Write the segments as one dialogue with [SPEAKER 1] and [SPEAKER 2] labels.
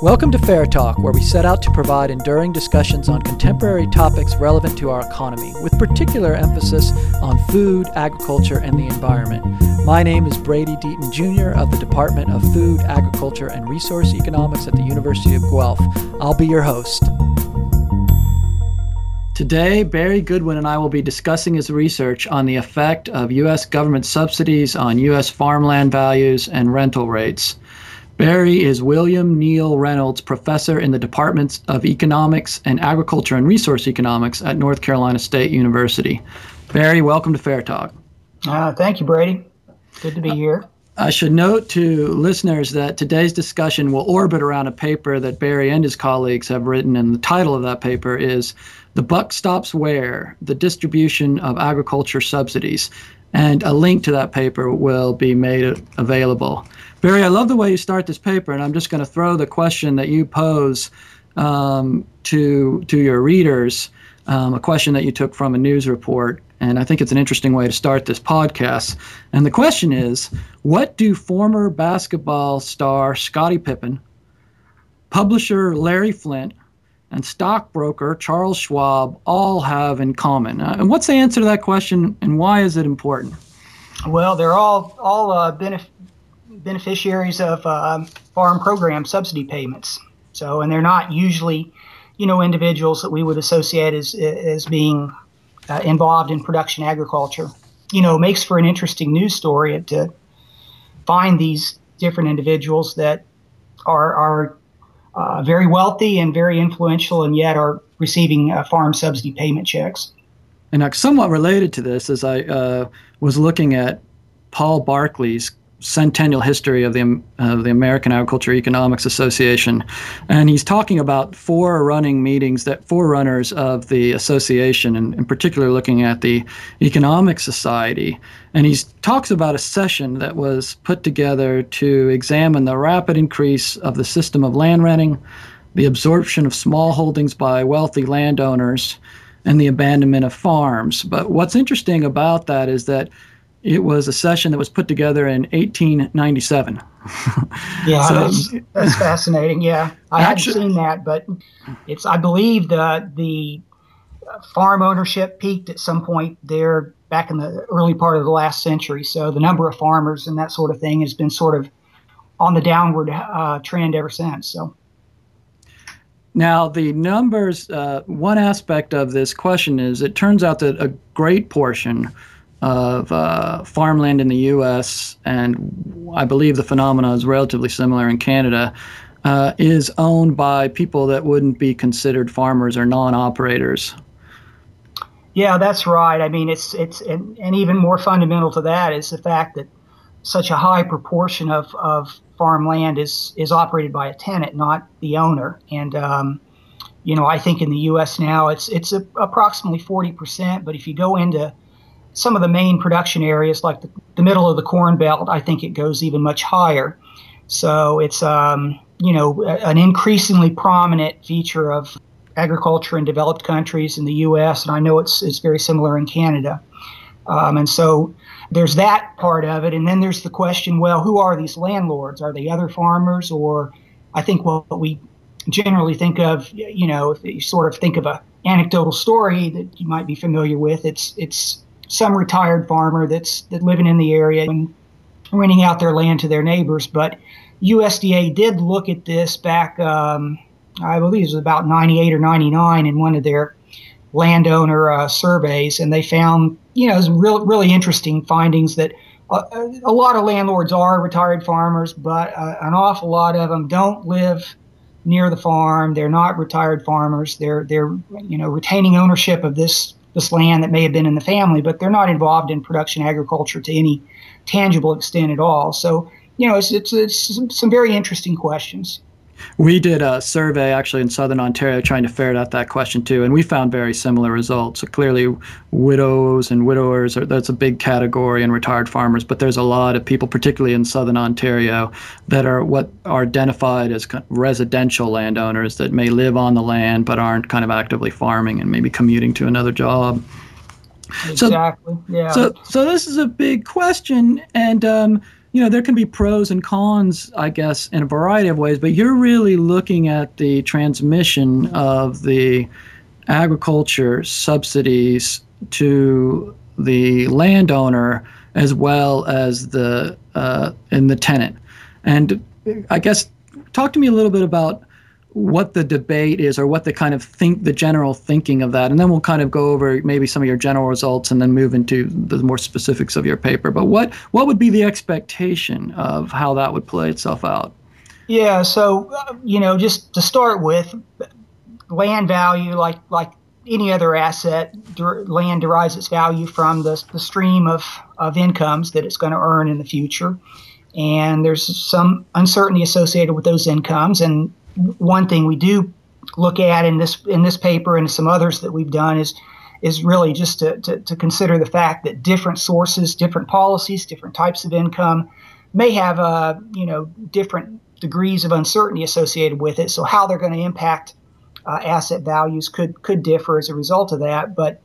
[SPEAKER 1] Welcome to FARE Talk, where we set out to provide enduring discussions on contemporary topics relevant to our economy, with particular emphasis on food, agriculture, and the environment. My name is Brady Deaton Jr. of the Department of Food, Agriculture, and Resource Economics at the University of Guelph. I'll be your host. Today, Barry Goodwin and I will be discussing his research on the effect of U.S. government subsidies on U.S. farmland values and rental rates. Barry is William Neal Reynolds Professor in the Departments of Economics and Agriculture and Resource Economics at North Carolina State University. Barry, welcome to FARE Talk.
[SPEAKER 2] Uh, thank you, Brady. Good to be here.
[SPEAKER 1] I should note to listeners that today's discussion will orbit around a paper that Barry and his colleagues have written, and the title of that paper is The Buck Stops Where The Distribution of Agriculture Subsidies. And a link to that paper will be made available. Barry, I love the way you start this paper, and I'm just going to throw the question that you pose um, to, to your readers, um, a question that you took from a news report and I think it's an interesting way to start this podcast. And the question is what do former basketball star Scottie Pippen, publisher Larry Flynt, and stockbroker Charles Schwab all have in common? Uh, and what's the answer to that question, and why is it important?
[SPEAKER 2] Well, they're all all uh, beneficiaries of uh, farm program subsidy payments. So, and they're not usually, you know, individuals that we would associate as as being uh, involved in production agriculture. You know, makes for an interesting news story to find these different individuals that are are uh, very wealthy and very influential, and yet are receiving uh, farm subsidy payment checks.
[SPEAKER 1] And somewhat related to this, as I uh, was looking at Paul Barkley's centennial history of the um, of the American Agriculture Economics Association, and he's talking about four running meetings that forerunners of the association, and in particular looking at the Economic Society, and he talks about a session that was put together to examine the rapid increase of the system of land renting, the absorption of small holdings by wealthy landowners, and the abandonment of farms. But what's interesting about that is that it was a session that was put together in 1897.
[SPEAKER 2] yeah, so, that's, that's, fascinating. Yeah, I actually, hadn't seen that, but it's I believe the the farm ownership peaked at some point there back in the early part of the last century. So the number of farmers and that sort of thing has been sort of on the downward uh, trend ever since. So.
[SPEAKER 1] Now, the numbers, uh, one aspect of this question is it turns out that a great portion of uh, farmland in the U.S., and I believe the phenomena is relatively similar in Canada, uh, is owned by people that wouldn't be considered farmers or non-operators.
[SPEAKER 2] Yeah, that's right. I mean, it's it's and, and even more fundamental to that is the fact that such a high proportion of, of farmland is is operated by a tenant, not the owner. And um, you know, I think in the U.S. now it's it's a, approximately forty percent. But if you go into some of the main production areas, like the, the middle of the Corn Belt, I think it goes even much higher. So it's um, you know an increasingly prominent feature of agriculture in developed countries in the U.S. and I know it's it's very similar in Canada. Um, and so there's that part of it, and then there's the question: well, who are these landlords? Are they other farmers, or I think what we generally think of, you know, if you sort of think of a anecdotal story that you might be familiar with, it's it's some retired farmer that's that living in the area and renting out their land to their neighbors. But USDA did look at this back, um, I believe it was about 98 or 99 in one of their landowner uh, surveys, and they found, you know, some real, really interesting findings that uh, a lot of landlords are retired farmers, but uh, an awful lot of them don't live near the farm. They're not retired farmers. They're they're you know retaining ownership of this this land that may have been in the family, but they're not involved in production agriculture to any tangible extent at all. So, you know, it's, it's, it's some, some very interesting questions.
[SPEAKER 1] We did a survey actually in southern Ontario trying to ferret out that question too, and we found very similar results. So clearly, widows and widowers are that's a big category, and retired farmers. But there's a lot of people, particularly in southern Ontario, that are what are identified as residential landowners that may live on the land but aren't kind of actively farming and maybe commuting to another job.
[SPEAKER 2] Exactly. So, yeah.
[SPEAKER 1] So, so this is a big question, and um, you know, there can be pros and cons, I guess, in a variety of ways, but you're really looking at the transmission of the agriculture subsidies to the landowner as well as the uh, the tenant. And I guess talk to me a little bit about what the debate is or what the kind of think the general thinking of that. And then we'll kind of go over maybe some of your general results and then move into the more specifics of your paper. But what what would be the expectation of how that would play itself out?
[SPEAKER 2] Yeah so uh, you know just to start with land value like like any other asset land derives its value from the, the stream of, of incomes that it's going to earn in the future. And there's some uncertainty associated with those incomes. And one thing we do look at in this in this paper and some others that we've done is is really just to, to, to, consider the fact that different sources, different policies, different types of income may have uh, you know different degrees of uncertainty associated with it. So how they're going to impact uh, asset values could could differ as a result of that. But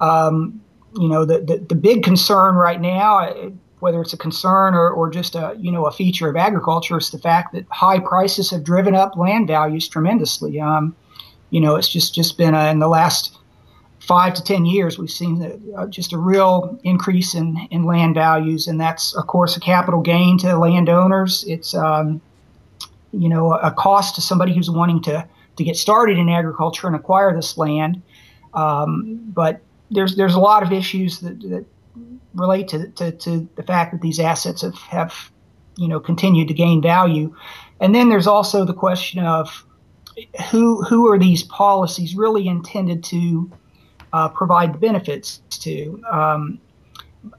[SPEAKER 2] um, you know the, the, the big concern right now, whether it's a concern or, or just a you know a feature of agriculture is the fact that high prices have driven up land values tremendously. Um, you know, it's just just been a, in the last five to ten years we've seen just a real increase in in land values, and that's of course a capital gain to landowners. It's um, you know a cost to somebody who's wanting to to get started in agriculture and acquire this land. Um, but there's there's a lot of issues that, that relate to, to, to the fact that these assets have, have you know continued to gain value and then there's also the question of who who are these policies really intended to uh, provide the benefits to um,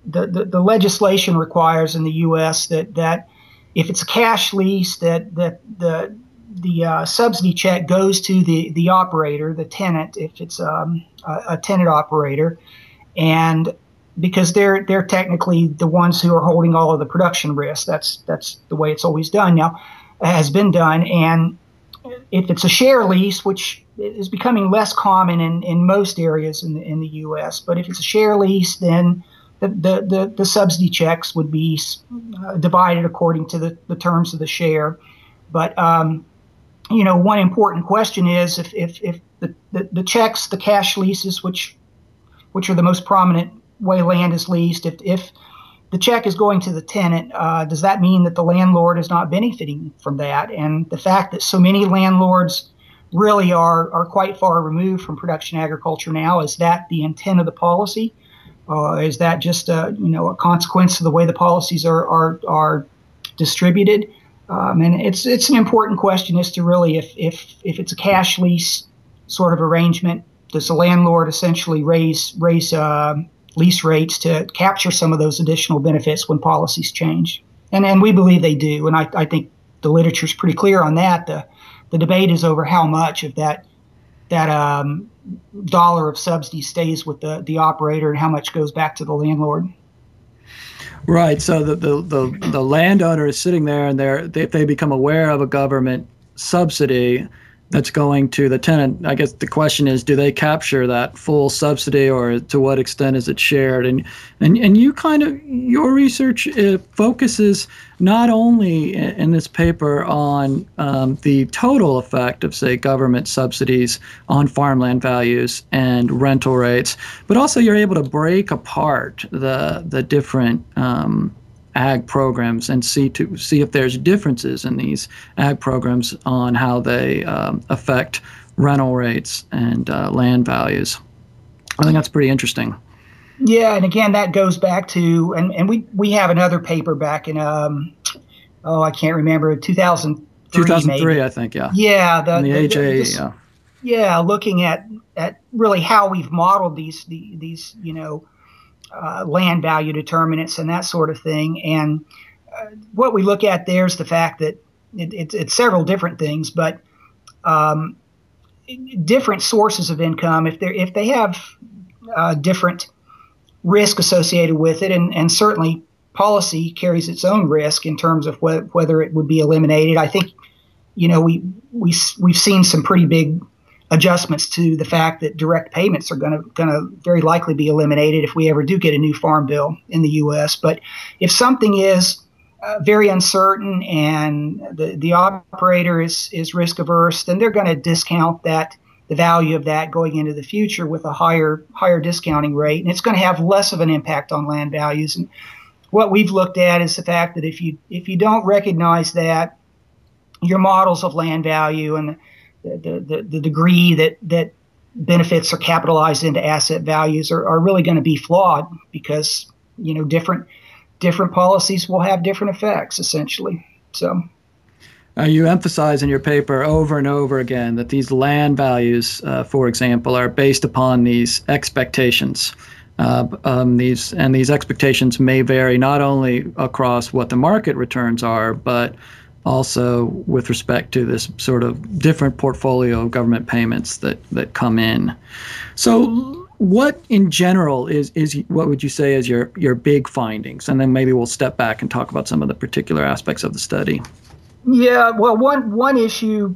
[SPEAKER 2] the, the, the legislation requires in the U.S. that that if it's a cash lease that that the the uh, subsidy check goes to the the operator, the tenant, if it's um, a, a tenant operator, and because they're they're technically the ones who are holding all of the production risk. That's that's the way it's always done now, has been done. And if it's a share lease, which is becoming less common in, in most areas in the, in the U.S., but if it's a share lease, then the, the, the, the subsidy checks would be uh, divided according to the, the terms of the share. But um, you know, one important question is if, if, if the, the, the checks, the cash leases, which which are the most prominent way land is leased, if, if the check is going to the tenant, uh, does that mean that the landlord is not benefiting from that? And the fact that so many landlords really are, are quite far removed from production agriculture now, is that the intent of the policy? Uh, is that just a, you know, a consequence of the way the policies are, are, are distributed? Um, and it's, it's an important question as to really if, if, if it's a cash lease sort of arrangement, does the landlord essentially raise, raise uh, lease rates to capture some of those additional benefits when policies change. And, and we believe they do. And I, I think the literature is pretty clear on that. The, the debate is over how much of that that um, dollar of subsidy stays with the, the operator and how much goes back to the landlord.
[SPEAKER 1] Right. So the, the, the, the landowner is sitting there and they're, if they become aware of a government subsidy, that's going to the tenant. I guess the question is, do they capture that full subsidy, or to what extent is it shared? And and and you kind of your research uh, focuses not only in, in this paper on um, the total effect of say government subsidies on farmland values and rental rates, but also you're able to break apart the the different um, ag programs and see to see if there's differences in these ag programs on how they um, affect rental rates and uh, land values. I think that's pretty interesting.
[SPEAKER 2] Yeah, and again, that goes back to and, and we we have another paper back in um oh I can't remember 2003
[SPEAKER 1] 2003 maybe. I think yeah
[SPEAKER 2] yeah
[SPEAKER 1] the, the, the AJ this,
[SPEAKER 2] yeah yeah looking at at really how we've modeled these the, these you know uh, land value determinants and that sort of thing. And uh, what we look at there is the fact that it, it, it's several different things, but um, different sources of income, if they if they have uh, different risk associated with it, and, and certainly policy carries its own risk in terms of wh- whether it would be eliminated. I think, you know, we we we've seen some pretty big adjustments to the fact that direct payments are going to going to very likely be eliminated if we ever do get a new farm bill in the U.S. But if something is uh, very uncertain and the, the operator is, is risk averse, then they're going to discount that the value of that going into the future with a higher higher discounting rate, and it's going to have less of an impact on land values. And what we've looked at is the fact that if you if you don't recognize that, your models of land value and the the, the, degree that that benefits are capitalized into asset values are, are really going to be flawed because you know different different policies will have different effects essentially so
[SPEAKER 1] uh, you emphasize in your paper over and over again that these land values, uh, for example, are based upon these expectations. Uh, um, these and these expectations may vary not only across what the market returns are, but also with respect to this sort of different portfolio of government payments that that come in. So, what in general is is what would you say is your your big findings, and then maybe we'll step back and talk about some of the particular aspects of the study.
[SPEAKER 2] Yeah, well, one one issue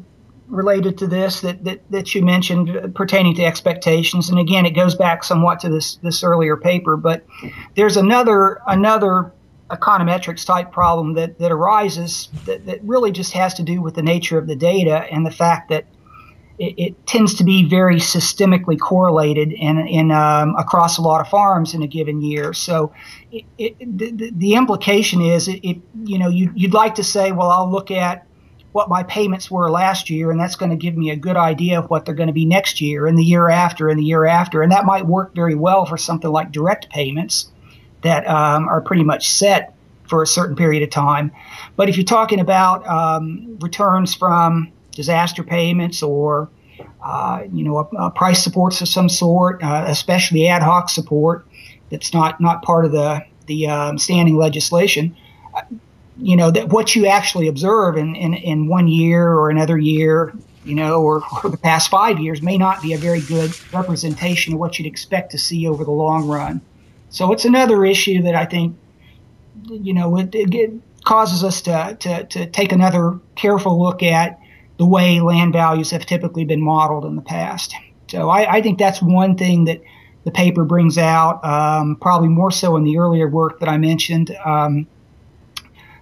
[SPEAKER 2] related to this that, that, that you mentioned uh, pertaining to expectations, and again, it goes back somewhat to this this earlier paper, but there's another another econometrics type problem that, that arises that, that really just has to do with the nature of the data and the fact that it, it tends to be very systemically correlated in, in um, across a lot of farms in a given year. So, it, it, the, the implication is, it, you know, you, you'd like to say, well, I'll look at what my payments were last year, and that's going to give me a good idea of what they're going to be next year, and the year after, and the year after, and that might work very well for something like direct payments that um, are pretty much set for a certain period of time. But if you're talking about um, returns from disaster payments or uh, you know, a, a price supports of some sort, uh, especially ad hoc support that's not not part of the the um, standing legislation. Uh, you know that what you actually observe in, in, in one year or another year, you know, or, or the past five years may not be a very good representation of what you'd expect to see over the long run. So it's another issue that I think, you know, it, it causes us to, to, to take another careful look at the way land values have typically been modeled in the past. So I, I think that's one thing that the paper brings out, um, probably more so in the earlier work that I mentioned. Um,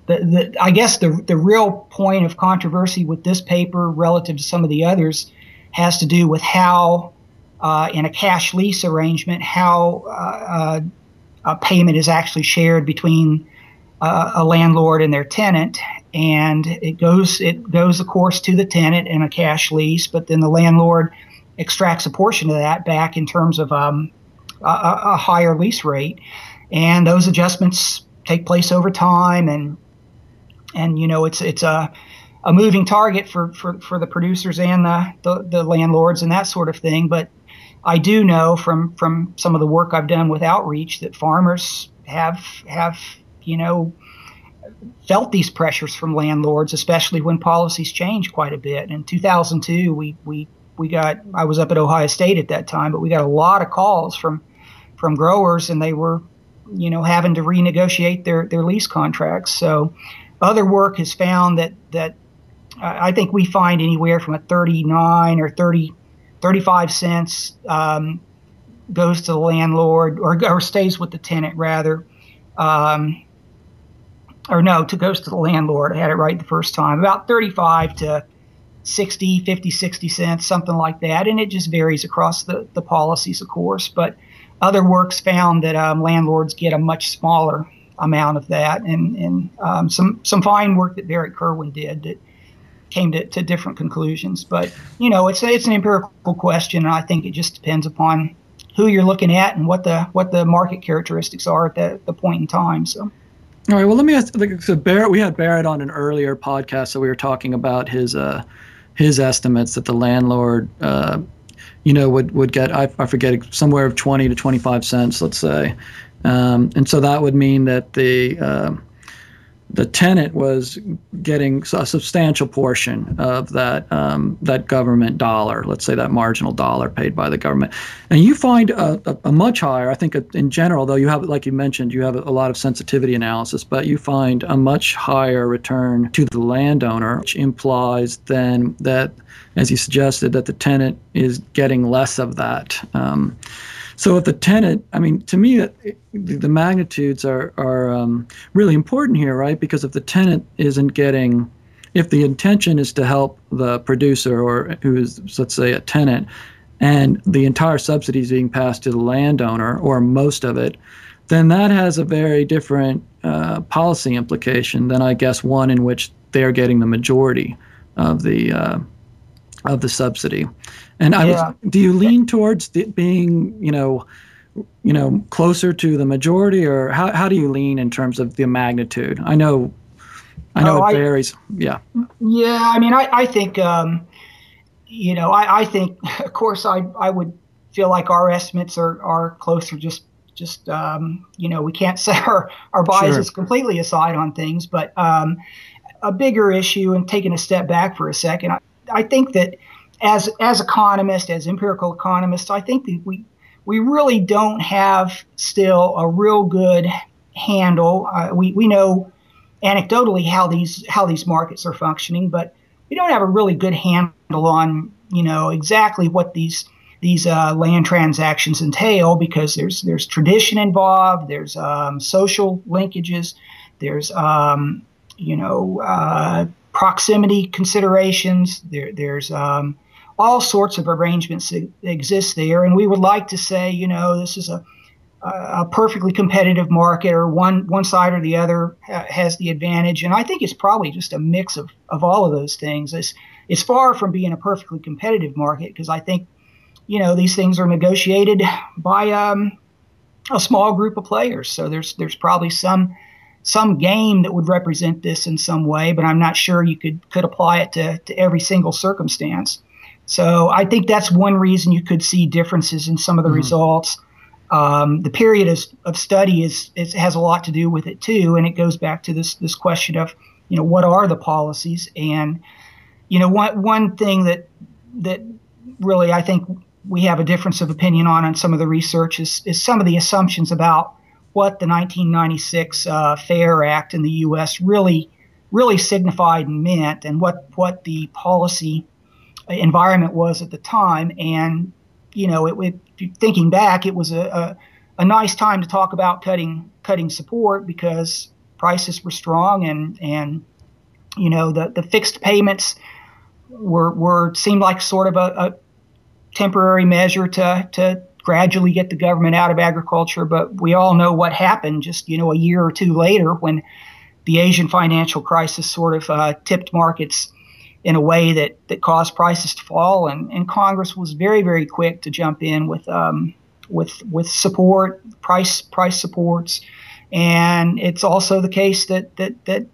[SPEAKER 2] the, the, I guess the, the real point of controversy with this paper relative to some of the others has to do with how, uh, in a cash lease arrangement, how uh, a payment is actually shared between uh, a landlord and their tenant and it goes it goes of course to the tenant in a cash lease but then the landlord extracts a portion of that back in terms of um, a, a, higher lease rate. And those adjustments take place over time and and you know it's it's a a moving target for, for, for the producers and the, the, the landlords and that sort of thing. But I do know from from some of the work I've done with outreach that farmers have have you know felt these pressures from landlords, especially when policies change quite a bit. In 2002, we we we got I was up at Ohio State at that time, but we got a lot of calls from from growers, and they were you know having to renegotiate their their lease contracts. So other work has found that that I think we find anywhere from a 39 or 30 35 cents um, goes to the landlord or, or stays with the tenant rather. Um, or no, to goes to the landlord. I had it right the first time. About 35 to 60, 50, 60 cents, something like that. And it just varies across the, the policies, of course. But other works found that um, landlords get a much smaller amount of that. And, and um, some, some fine work that Barrett Kirwan did that came to, to different conclusions. But, you know, it's, it's an empirical question. And I think it just depends upon who you're looking at and what the, what the market characteristics are at the, the point in time. So.
[SPEAKER 1] All right. Well, let me ask. Like, so Barrett, we had Barrett on an earlier podcast, so we were talking about his uh, his estimates that the landlord, uh, you know, would would get. I, I forget somewhere of twenty to twenty five cents, let's say, um, and so that would mean that the uh, the tenant was getting a substantial portion of that um, that government dollar, let's say that marginal dollar paid by the government, and you find a, a, a, much higher. I think in general, though you have, like you mentioned, you have a lot of sensitivity analysis, but you find a much higher return to the landowner, which implies then that, as you suggested, that the tenant is getting less of that. Um, So if the tenant, I mean, to me, the, the magnitudes are are um, really important here, right? Because if the tenant isn't getting, if the intention is to help the producer or who is, let's say, a tenant, and the entire subsidy is being passed to the landowner or most of it, then that has a very different uh, policy implication than I guess one in which they're getting the majority of the uh, of the subsidy. And I yeah. was, do you lean towards being, you know, you know, closer to the majority, or how, how do you lean in terms of the magnitude? I know, I know oh, it varies. I, yeah.
[SPEAKER 2] Yeah, I mean, I, I think, um, you know, I, I think, of course, I, I would feel like our estimates are, are closer. Just, just, um, you know, we can't set our, our biases sure. completely aside on things, but um, a bigger issue and taking a step back for a second, I, think that as as economists, as empirical economists, I think that we we really don't have still a real good handle. Uh, we we know anecdotally how these how these markets are functioning, but we don't have a really good handle on you know exactly what these these uh, land transactions entail because there's there's tradition involved, there's um, social linkages, there's um, you know uh, proximity considerations, there there's um, all sorts of arrangements that exist there. And we would like to say, you know, this is a, a perfectly competitive market or one, one side or the other ha- has the advantage. And I think it's probably just a mix of, of all of those things. It's, it's far from being a perfectly competitive market because I think, you know, these things are negotiated by um, a small group of players. So there's, there's probably some some game that would represent this in some way, but I'm not sure you could could apply it to, to every single circumstance. So I think that's one reason you could see differences in some of the mm-hmm. results. Um, the period of, of study is, is, has a lot to do with it too, and it goes back to this this question of you know what are the policies and you know one one thing that that really I think we have a difference of opinion on on some of the research is, is some of the assumptions about what the 1996 uh, FAIR Act in the U.S. really really signified and meant, and what what the policy environment was at the time. And you know, it, it, thinking back, it was a, a, a nice time to talk about cutting cutting support because prices were strong and and you know the the fixed payments were were seemed like sort of a, a temporary measure to to gradually get the government out of agriculture. But we all know what happened just you know a year or two later when the Asian financial crisis sort of uh, tipped markets in a way that, that caused prices to fall. And, and Congress was very, very quick to jump in with um, with with support, price price supports. And it's also the case that that that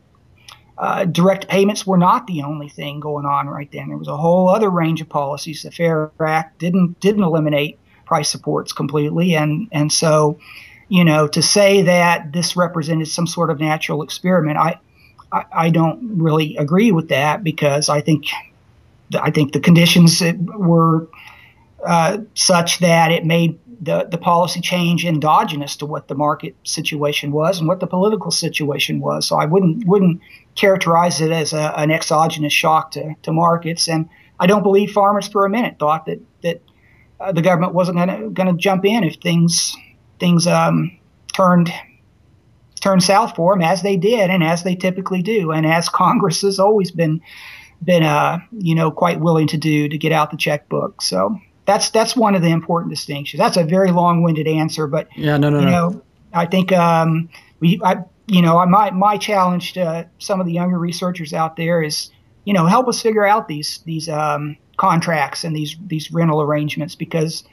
[SPEAKER 2] uh, direct payments were not the only thing going on right then. There was a whole other range of policies. The FAIR Act didn't didn't eliminate price supports completely, and and so, you know, to say that this represented some sort of natural experiment, I I, I don't really agree with that because I think I think the conditions were uh, such that it made the, the policy change endogenous to what the market situation was and what the political situation was. So I wouldn't wouldn't characterize it as a, an exogenous shock to, to markets. And I don't believe farmers for a minute thought that that uh, the government wasn't going to jump in if things things um, turned turn south for them as they did and as they typically do and as Congress has always been been uh, you know quite willing to do to get out the checkbook. So that's that's one of the important distinctions. That's a very long-winded answer, but
[SPEAKER 1] yeah, no, no,
[SPEAKER 2] you
[SPEAKER 1] no.
[SPEAKER 2] know, I think um, we, I, you know, my my challenge to some of the younger researchers out there is, you know, help us figure out these these um, contracts and these these rental arrangements because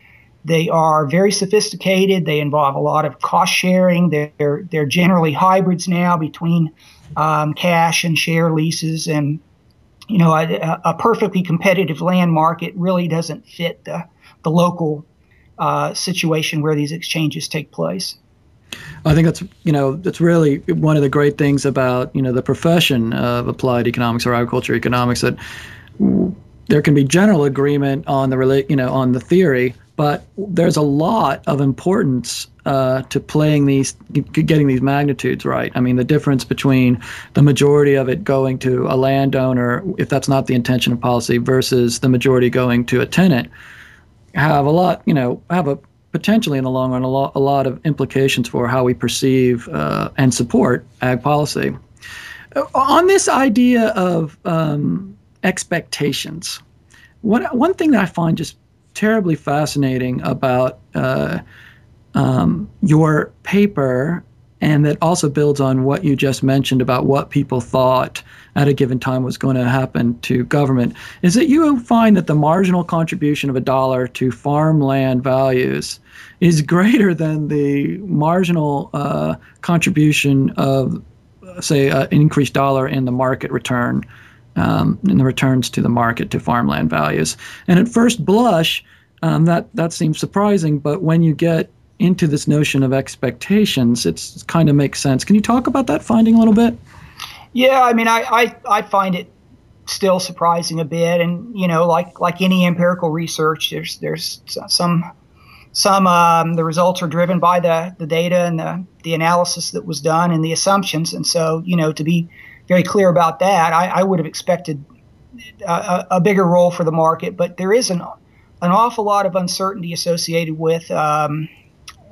[SPEAKER 2] they are very sophisticated. They involve a lot of cost sharing. They're they're generally hybrids now between um, cash and share leases, and you know a, a, perfectly competitive land market really doesn't fit the the local uh, situation where these exchanges take place.
[SPEAKER 1] I think that's you know that's really one of the great things about you know the profession of applied economics or agriculture economics that there can be general agreement on the you know on the theory but there's a lot of importance uh, to playing these, getting these magnitudes right. I mean, the difference between the majority of it going to a landowner, if that's not the intention of policy, versus the majority going to a tenant, have a lot, you know, have a potentially in the long run a lot, a lot of implications for how we perceive uh, and support ag policy. On this idea of um, expectations, one, one thing that I find just terribly fascinating about uh, um, your paper and that also builds on what you just mentioned about what people thought at a given time was going to happen to government is that you find that the marginal contribution of a dollar to farmland values is greater than the marginal uh, contribution of, say, an increased dollar in the market return, um, in the returns to the market to farmland values. And at first blush, um, that that seems surprising, but when you get into this notion of expectations, it's it kind of makes sense. Can you talk about that finding a little bit?
[SPEAKER 2] Yeah, I mean, I, I, I find it still surprising a bit, and you know, like like any empirical research, there's there's some some um, the results are driven by the the data and the the analysis that was done and the assumptions, and so you know, to be very clear about that, I, I would have expected a, a, bigger role for the market, but there is an an awful lot of uncertainty associated with. Um,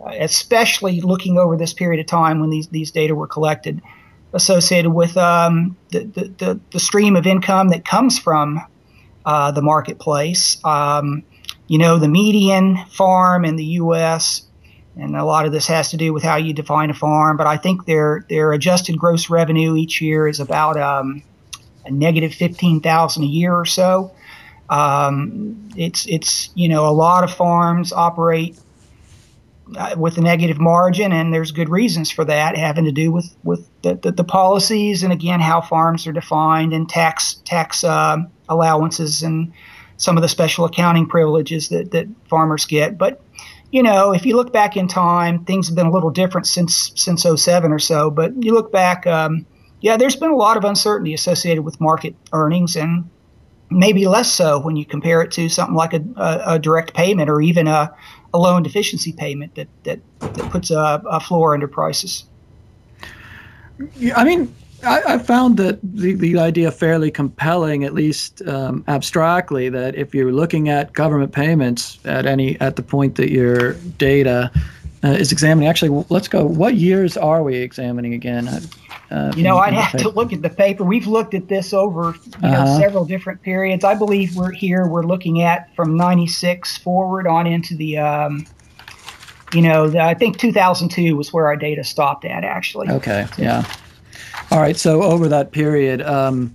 [SPEAKER 2] especially looking over this period of time when these, these data were collected, associated with um, the, the, the, stream of income that comes from uh, the marketplace. Um, you know, the median farm in the U.S., and a lot of this has to do with how you define a farm, but I think their, their adjusted gross revenue each year is about um, a negative 15,000 a year or so. Um, it's, it's, you know, a lot of farms operate uh, with a negative margin, and there's good reasons for that, having to do with with the, the, the policies and again how farms are defined and tax tax uh, allowances and some of the special accounting privileges that that farmers get. But you know, if you look back in time, things have been a little different since since 07 or so. But you look back, um, yeah, there's been a lot of uncertainty associated with market earnings and maybe less so when you compare it to something like a, a, a direct payment or even a, a loan deficiency payment that that, that puts a, a floor under prices.
[SPEAKER 1] I mean, I, I, found that the, the idea fairly compelling, at least um, abstractly, that if you're looking at government payments at any at the point that your data uh, is examining. Actually, let's go. What years are we examining again?
[SPEAKER 2] Uh, you know, I'd have to look at the paper. We've looked at this over you know, uh-huh. several different periods. I believe we're here. We're looking at from '96 forward on into the. Um, you know, the, I think 2002 was where our data stopped at. Actually.
[SPEAKER 1] Okay. Yeah. All right. So over that period. Um,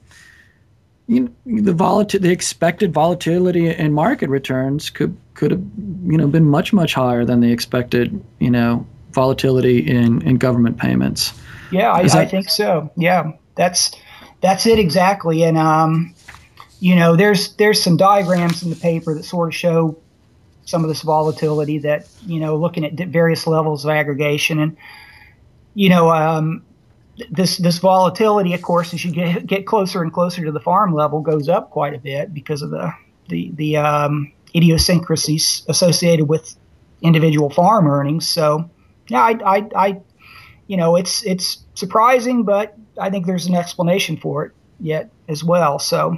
[SPEAKER 1] you know, the the expected volatility in market returns could could have you know been much much higher than the expected you know volatility in in government payments.
[SPEAKER 2] Yeah, I, that- I think so. Yeah, that's that's it exactly. And um, you know, there's there's some diagrams in the paper that sort of show some of this volatility that you know looking at various levels of aggregation and you know um, this this volatility, of course, as you get get closer and closer to the farm level, goes up quite a bit because of the the the um, idiosyncrasies associated with individual farm earnings. So, yeah, I, I, I, you know, it's it's surprising, but I think there's an explanation for it yet as well. So,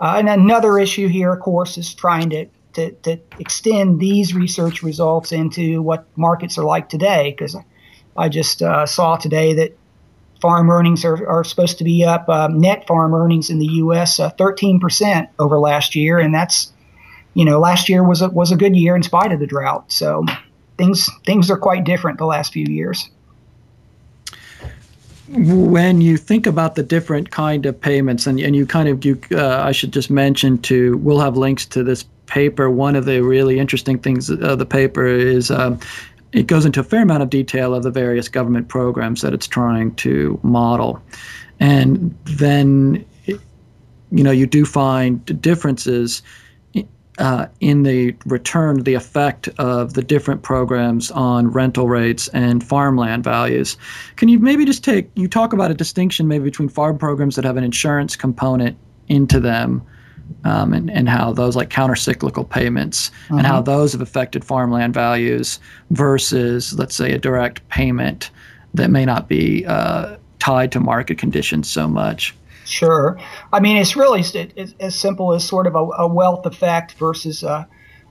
[SPEAKER 2] uh, and another issue here, of course, is trying to to, to extend these research results into what markets are like today, because I just uh, saw today that farm earnings are, are supposed to be up. Um, net farm earnings in the U.S. Uh, 13% over last year, and that's you know last year was a was a good year in spite of the drought. So things things are quite different the last few years.
[SPEAKER 1] When you think about the different kind of payments, and, and you kind of you, uh, I should just mention to we'll have links to this paper. One of the really interesting things of the paper is um, it goes into a fair amount of detail of the various government programs that it's trying to model. And then, you know, you do find differences uh, in the return, the effect of the different programs on rental rates and farmland values. Can you maybe just take, you talk about a distinction maybe between farm programs that have an insurance component into them um, and, and how those like countercyclical payments mm-hmm. and how mm-hmm. those have affected farmland values versus, let's say, a direct payment that may not be uh, tied to market conditions so much.
[SPEAKER 2] Sure. I mean, it's really as simple as sort of a, a wealth effect versus a,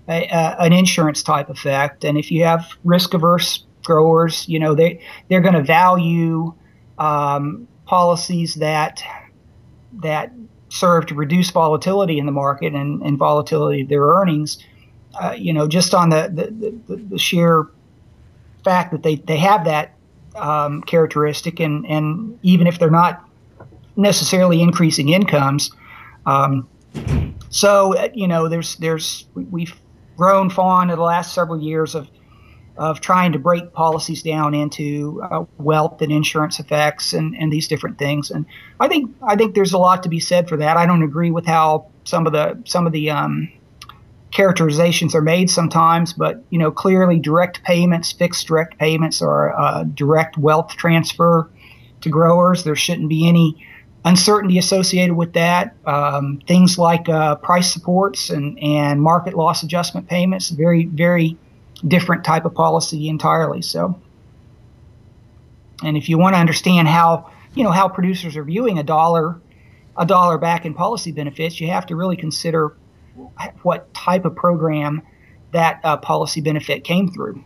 [SPEAKER 2] a, a, an insurance type effect. And if you have risk averse growers, you know they they're going to value um, policies that that serve to reduce volatility in the market and, and volatility of their earnings. Uh, you know, just on the, the, the, the, sheer fact that they, they have that um, characteristic, and, and even if they're not necessarily increasing incomes. Um, so, uh, you know, there's, there's, we've grown fond in the last several years of of trying to break policies down into uh, wealth and insurance effects and, and these different things. And I think I think there's a lot to be said for that. I don't agree with how some of the some of the um, characterizations are made sometimes, but you know clearly direct payments, fixed direct payments, are a direct wealth transfer to growers. There shouldn't be any uncertainty associated with that. Um, things like uh, price supports and, and market loss adjustment payments, very, very different type of policy entirely. So, and if you want to understand how you know how producers are viewing a dollar, a dollar back in policy benefits, you have to really consider what type of program that uh, policy benefit came through.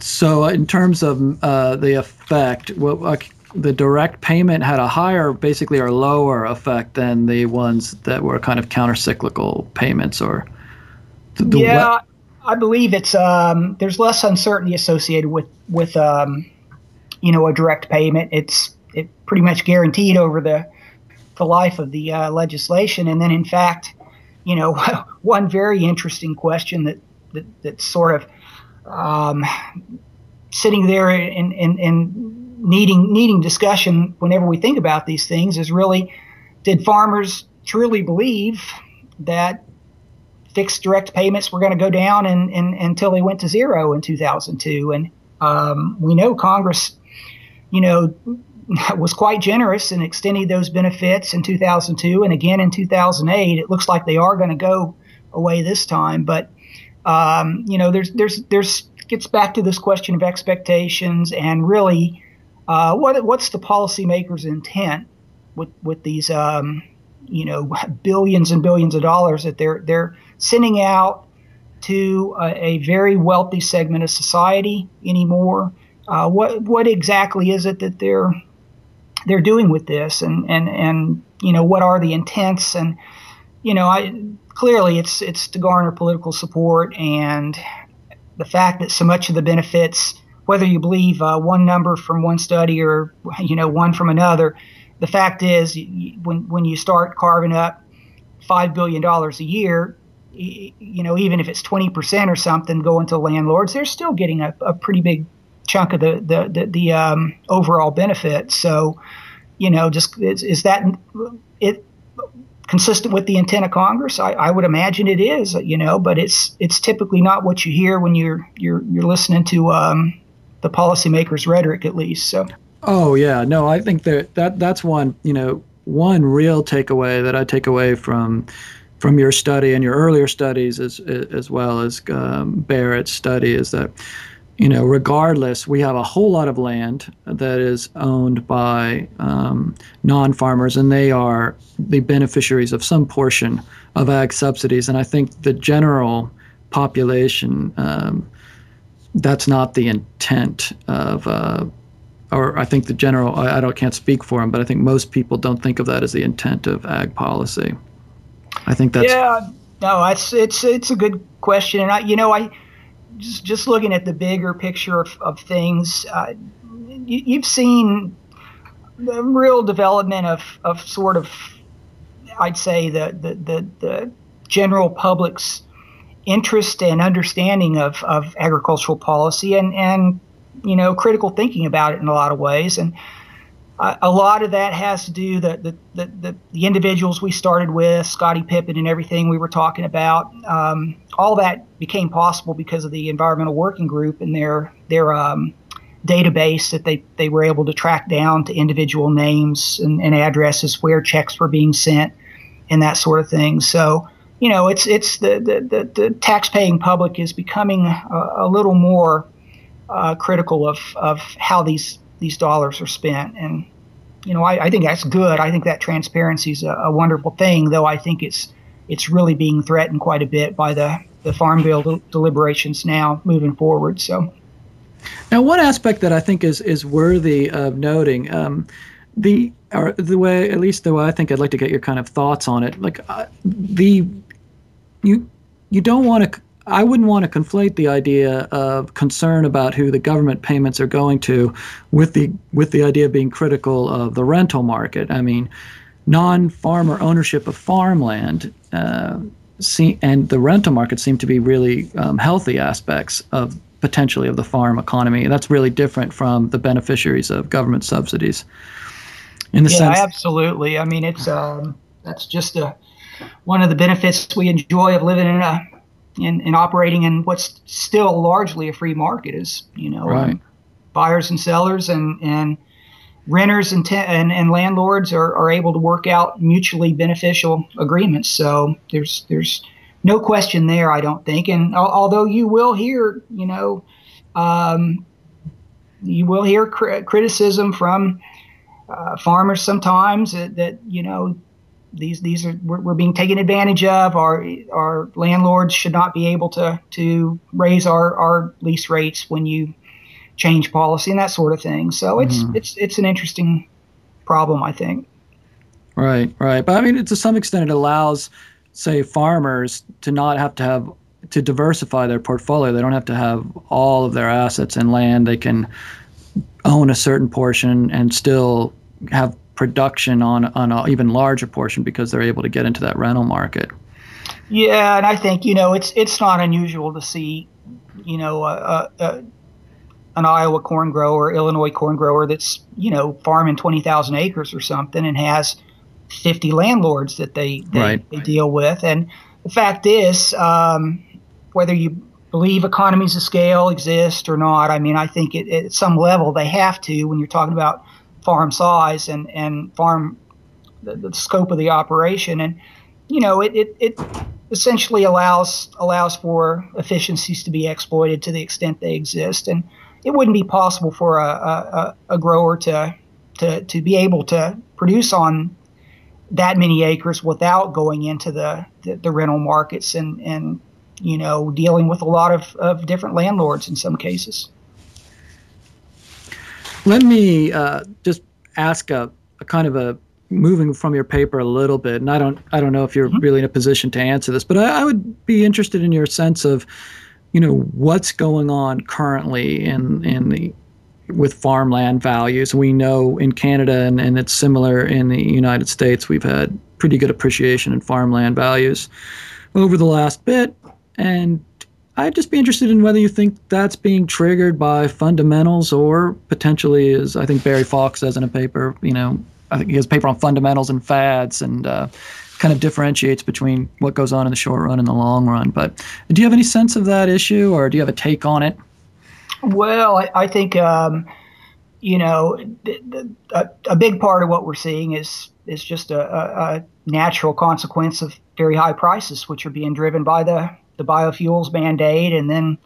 [SPEAKER 1] So, in terms of uh, the effect, what uh, the direct payment had a higher, basically, or lower effect than the ones that were kind of countercyclical payments, or
[SPEAKER 2] the, the yeah, I believe it's um, there's less uncertainty associated with with um, you know a direct payment. It's it pretty much guaranteed over the the life of the uh, legislation. And then, in fact, you know, one very interesting question that that that's sort of um, sitting there and and and needing needing discussion whenever we think about these things is really did farmers truly believe that fixed direct payments were going to go down and, and, until they went to zero in 2002. And um, we know Congress, you know, was quite generous in extending those benefits in 2002 and again in 2008. It looks like they are going to go away this time, but um, you know, there's there's there's gets back to this question of expectations and really uh, what what's the policymakers' intent with with these um, you know billions and billions of dollars that they're they're sending out to a, a very wealthy segment of society anymore. Uh, what what exactly is it that they're they're doing with this, and and and you know what are the intents, and you know I clearly it's it's to garner political support, and the fact that so much of the benefits, whether you believe uh, one number from one study or you know one from another, the fact is when when you start carving up five billion dollars a year, you know, even if it's 20% or something going to landlords, they're still getting a, a pretty big chunk of the, the, the, the um, overall benefit. So, you know, just is, is, that it consistent with the intent of Congress? I, I would imagine it is, you know, but it's it's typically not what you hear when you're you're you're listening to um, the policymakers' rhetoric, at least. So.
[SPEAKER 1] Oh yeah, no, I think that that that's one you know one real takeaway that I take away from from your study and your earlier studies as as well as um, Barrett's study is that you know regardless we have a whole lot of land that is owned by um, non-farmers and they are the beneficiaries of some portion of ag subsidies and I think the general population um, that's not the intent of uh, or I think the general I, I don't can't speak for them but I think most people don't think of that as the intent of ag policy. I think that's
[SPEAKER 2] yeah. No, it's it's it's a good question, and I you know I just just looking at the bigger picture of, of things, uh, you, have seen the real development of of sort of I'd say the the the, the general public's interest and understanding of, of agricultural policy and and you know critical thinking about it in a lot of ways and a lot of that has to do the the, the, the, individuals we started with, Scottie Pippen and everything we were talking about. Um, all that became possible because of the Environmental Working Group and their their um, database that they, they were able to track down to individual names and, and addresses where checks were being sent and that sort of thing. So you know, it's it's the the, the, the tax-paying public is becoming a, a little more uh, critical of, of how these these dollars are spent. And, you know, I, I think that's good. I think that transparency is a, a, wonderful thing, though I think it's it's really being threatened quite a bit by the the farm bill del- deliberations now moving forward. So.
[SPEAKER 1] Now, one aspect that I think is is worthy of noting, um, the or the way, at least the way I think I'd like to get your kind of thoughts on it, like uh, the you you don't want to. I wouldn't want to conflate the idea of concern about who the government payments are going to with the with the idea of being critical of the rental market. I mean, non-farmer ownership of farmland uh, see, and the rental market seem to be really um, healthy aspects of potentially of the farm economy. That's really different from the beneficiaries of government subsidies.
[SPEAKER 2] In the yeah, sense, absolutely. I mean, it's um, that's just a one of the benefits we enjoy of living in a in, in operating in what's still largely a free market is you know
[SPEAKER 1] right.
[SPEAKER 2] buyers and sellers and and renters and, te- and, and landlords are, are able to work out mutually beneficial agreements. So there's there's no question there, I don't think. And although you will hear, you know, um, you will hear cr- criticism from uh, farmers sometimes that, that, you know these these are we're, we're, being taken advantage of. Our our landlords should not be able to to raise our our lease rates when you change policy and that sort of thing. So it's mm-hmm. it's it's an interesting problem, I think.
[SPEAKER 1] Right, right. But I mean, to some extent, it allows, say, farmers to not have to have to diversify their portfolio. They don't have to have all of their assets in land. They can own a certain portion and still have production on on an even larger portion because they're able to get into that rental market.
[SPEAKER 2] Yeah, and I think you know it's it's not unusual to see, you know, a, a, an Iowa corn grower, Illinois corn grower that's you know farming twenty thousand acres or something and has fifty landlords that they they,
[SPEAKER 1] right.
[SPEAKER 2] they deal with. And the fact is, um, whether you believe economies of scale exist or not, I mean, I think it, at some level they have to when you're talking about farm size and and farm the, the scope of the operation. And you know, it, it it essentially allows allows for efficiencies to be exploited to the extent they exist and it wouldn't be possible for a, a, a grower to, to, to be able to produce on that many acres without going into the, the, the, rental markets and, and you know dealing with a lot of, of different landlords in some cases.
[SPEAKER 1] Let me uh, just ask a, a, kind of a moving from your paper a little bit, and I don't I don't know if you're mm-hmm. really in a position to answer this, but I, I would be interested in your sense of you know what's going on currently in in the with farmland values. We know in Canada and, and it's similar in the United States, we've had pretty good appreciation in farmland values over the last bit. And I'd just be interested in whether you think that's being triggered by fundamentals or potentially, as I think Barry Falk says in a paper, you know, I think he has a paper on fundamentals and fads and uh, kind of differentiates between what goes on in the short run and the long run. But do you have any sense of that issue, or do you have a take on it?
[SPEAKER 2] Well, I, I think um, you know a, a, big part of what we're seeing is is just a, a, natural consequence of very high prices, which are being driven by the the biofuels mandate, and then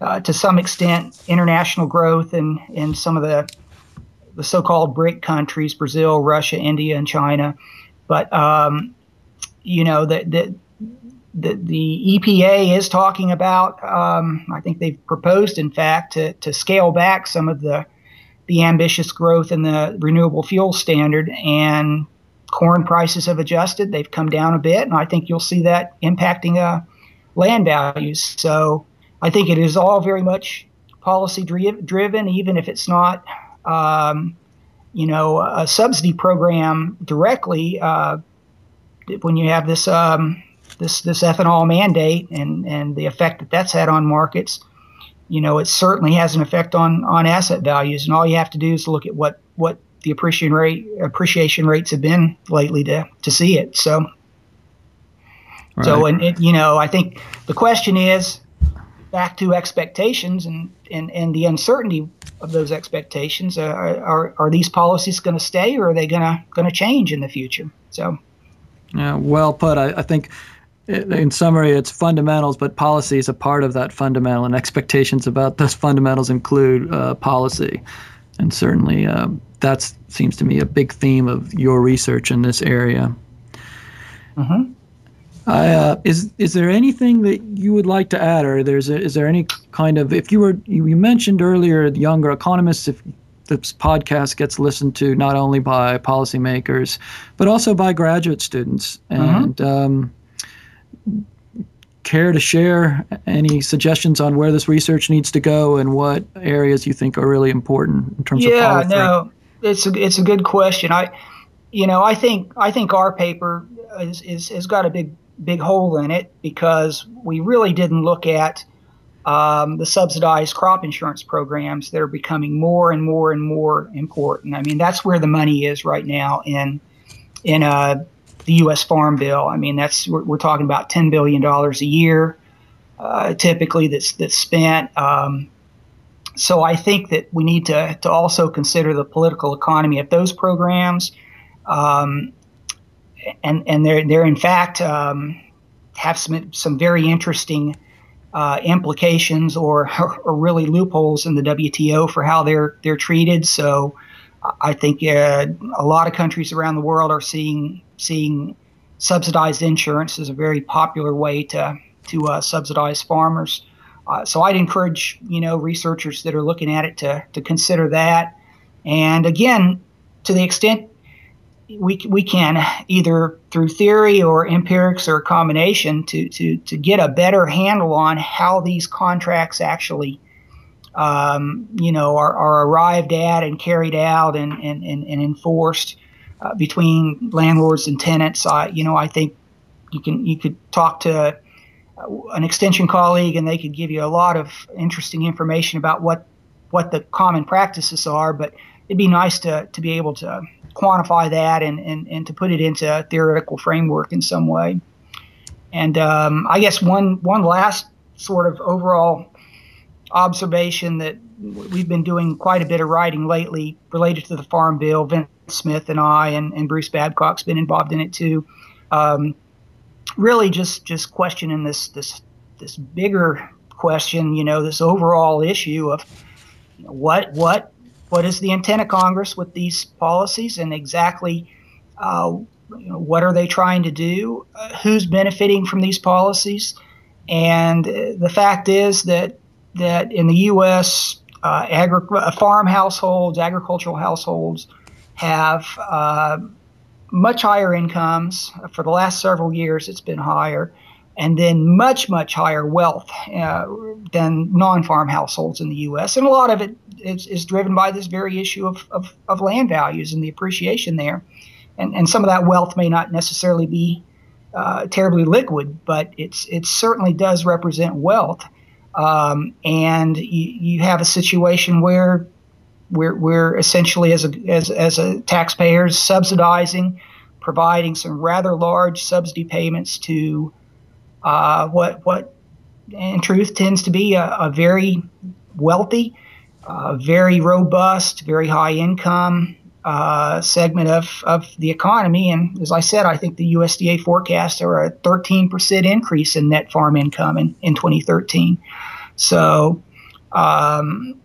[SPEAKER 2] uh, to some extent international growth in, in some of the the so-called BRIC countries: Brazil, Russia, India, and China. But um, you know that the, the, the EPA is talking about. Um, I think they've proposed, in fact, to, to scale back some of the the ambitious growth in the renewable fuel standard, and corn prices have adjusted. They've come down a bit, and I think you'll see that impacting uh, land values. So I think it is all very much policy driven, even if it's not. Um, you know, a subsidy program directly. Uh, when you have this um, this this ethanol mandate and and the effect that that's had on markets, you know, it certainly has an effect on on asset values. And all you have to do is look at what what the appreciation rate appreciation rates have been lately to to see it. So. Right. So and it, you know, I think the question is back to expectations and, and, and the uncertainty of those expectations. Uh, are, are these policies going to stay or are they going to going to change in the future? So.
[SPEAKER 1] Yeah, well put. I, I think in summary, it's fundamentals, but policy is a part of that fundamental, and expectations about those fundamentals include uh, policy. And certainly, um, that seems to me a big theme of your research in this area.
[SPEAKER 2] Mm-hmm.
[SPEAKER 1] Uh, is is there anything that you would like to add, or there's a, is there any kind of if you were you, you mentioned earlier younger economists if this podcast gets listened to not only by policymakers but also by graduate students mm-hmm. and mm-hmm. um, care to share any suggestions on where this research needs to go and what areas you think are really important in terms
[SPEAKER 2] yeah,
[SPEAKER 1] of
[SPEAKER 2] yeah no it's a, it's a good question i you know i think i think our paper is, is has got a big big hole in it because we really didn't look at um, the subsidized crop insurance programs that are becoming more and more and more important. I mean, that's where the money is right now in in uh, the U.S. Farm Bill. I mean, that's we're, we're talking about ten billion dollars a year, uh, typically that's that's spent. Um, so I think that we need to to also consider the political economy of those programs. Um, and and they're they're in fact um, have some some very interesting uh, implications or or really loopholes in the WTO for how they're they're treated. So I think uh, a lot of countries around the world are seeing seeing subsidized insurance as a very popular way to to uh, subsidize farmers. Uh, so I'd encourage you know researchers that are looking at it to to consider that. And again, to the extent we, we can either through theory or empirics or a combination to, to, to get a better handle on how these contracts actually um, you know are, are arrived at and carried out and, and, and, and enforced uh, between landlords and tenants. I, you know I think you can you could talk to uh, an extension colleague and they could give you a lot of interesting information about what what the common practices are but it'd be nice to, to be able to quantify that and, and, and to put it into a theoretical framework in some way. And um, I guess one one last sort of overall observation that we've been doing quite a bit of writing lately related to the Farm Bill. Vince Smith and I and, and Bruce Babcock's been involved in it too. Um, really, just just questioning this this this bigger question. You know, this overall issue of what what what is the intent of Congress with these policies and exactly uh, you know, what are they trying to do? Uh, who's benefiting from these policies? And uh, the fact is that that in the U.S., uh, agri- uh, farm households, agricultural households have uh, much higher incomes. For the last several years, it's been higher and then much, much higher wealth uh, than non farm households in the U.S. And a lot of it is, is driven by this very issue of, of, of, land values and the appreciation there. And, and some of that wealth may not necessarily be uh, terribly liquid, but it's, it certainly does represent wealth. Um, and you, you have a situation where we're, we're essentially, as a, as, as a taxpayers, subsidizing, providing some rather large subsidy payments to uh, what what in truth tends to be a, a very wealthy, uh, very robust, very high income uh, segment of, of the economy. And as I said, I think the USDA forecasts are a 13% increase in net farm income in, in 2013. So, um,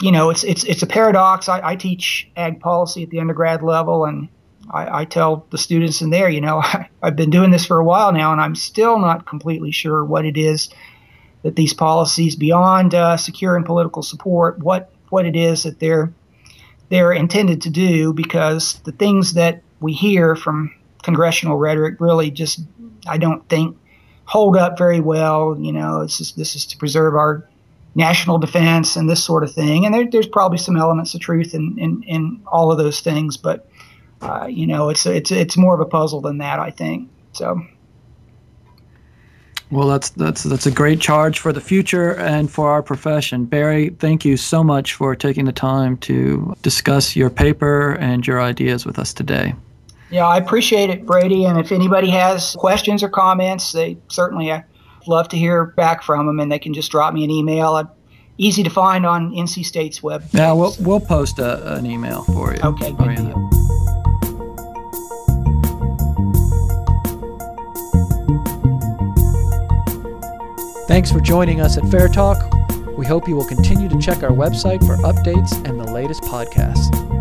[SPEAKER 2] you know, it's, it's, it's a paradox. I, I teach ag policy at the undergrad level, and I, I, tell the students in there, you know, I, have been doing this for a while now, and I'm still not completely sure what it is that these policies, beyond uh, secure and political support, what what it is that they're they're intended to do. Because the things that we hear from congressional rhetoric really just, I don't think, hold up very well. You know, it's just, this is to preserve our national defense and this sort of thing. And there, there's probably some elements of truth in, in, in all of those things, but uh, you know, it's it's it's more of a puzzle than that, I think. So.
[SPEAKER 1] Well, that's that's that's a great charge for the future and for our profession. Barry, thank you so much for taking the time to discuss your paper and your ideas with us today.
[SPEAKER 2] Yeah, I appreciate it, Brady. And if anybody has questions or comments, they certainly I love to hear back from them, and they can just drop me an email. I'm easy to find on NC State's web.
[SPEAKER 1] Yeah, we'll we'll post a, an email for you.
[SPEAKER 2] Okay,
[SPEAKER 1] Thanks for joining us at FARE Talk. We hope you will continue to check our website for updates and the latest podcasts.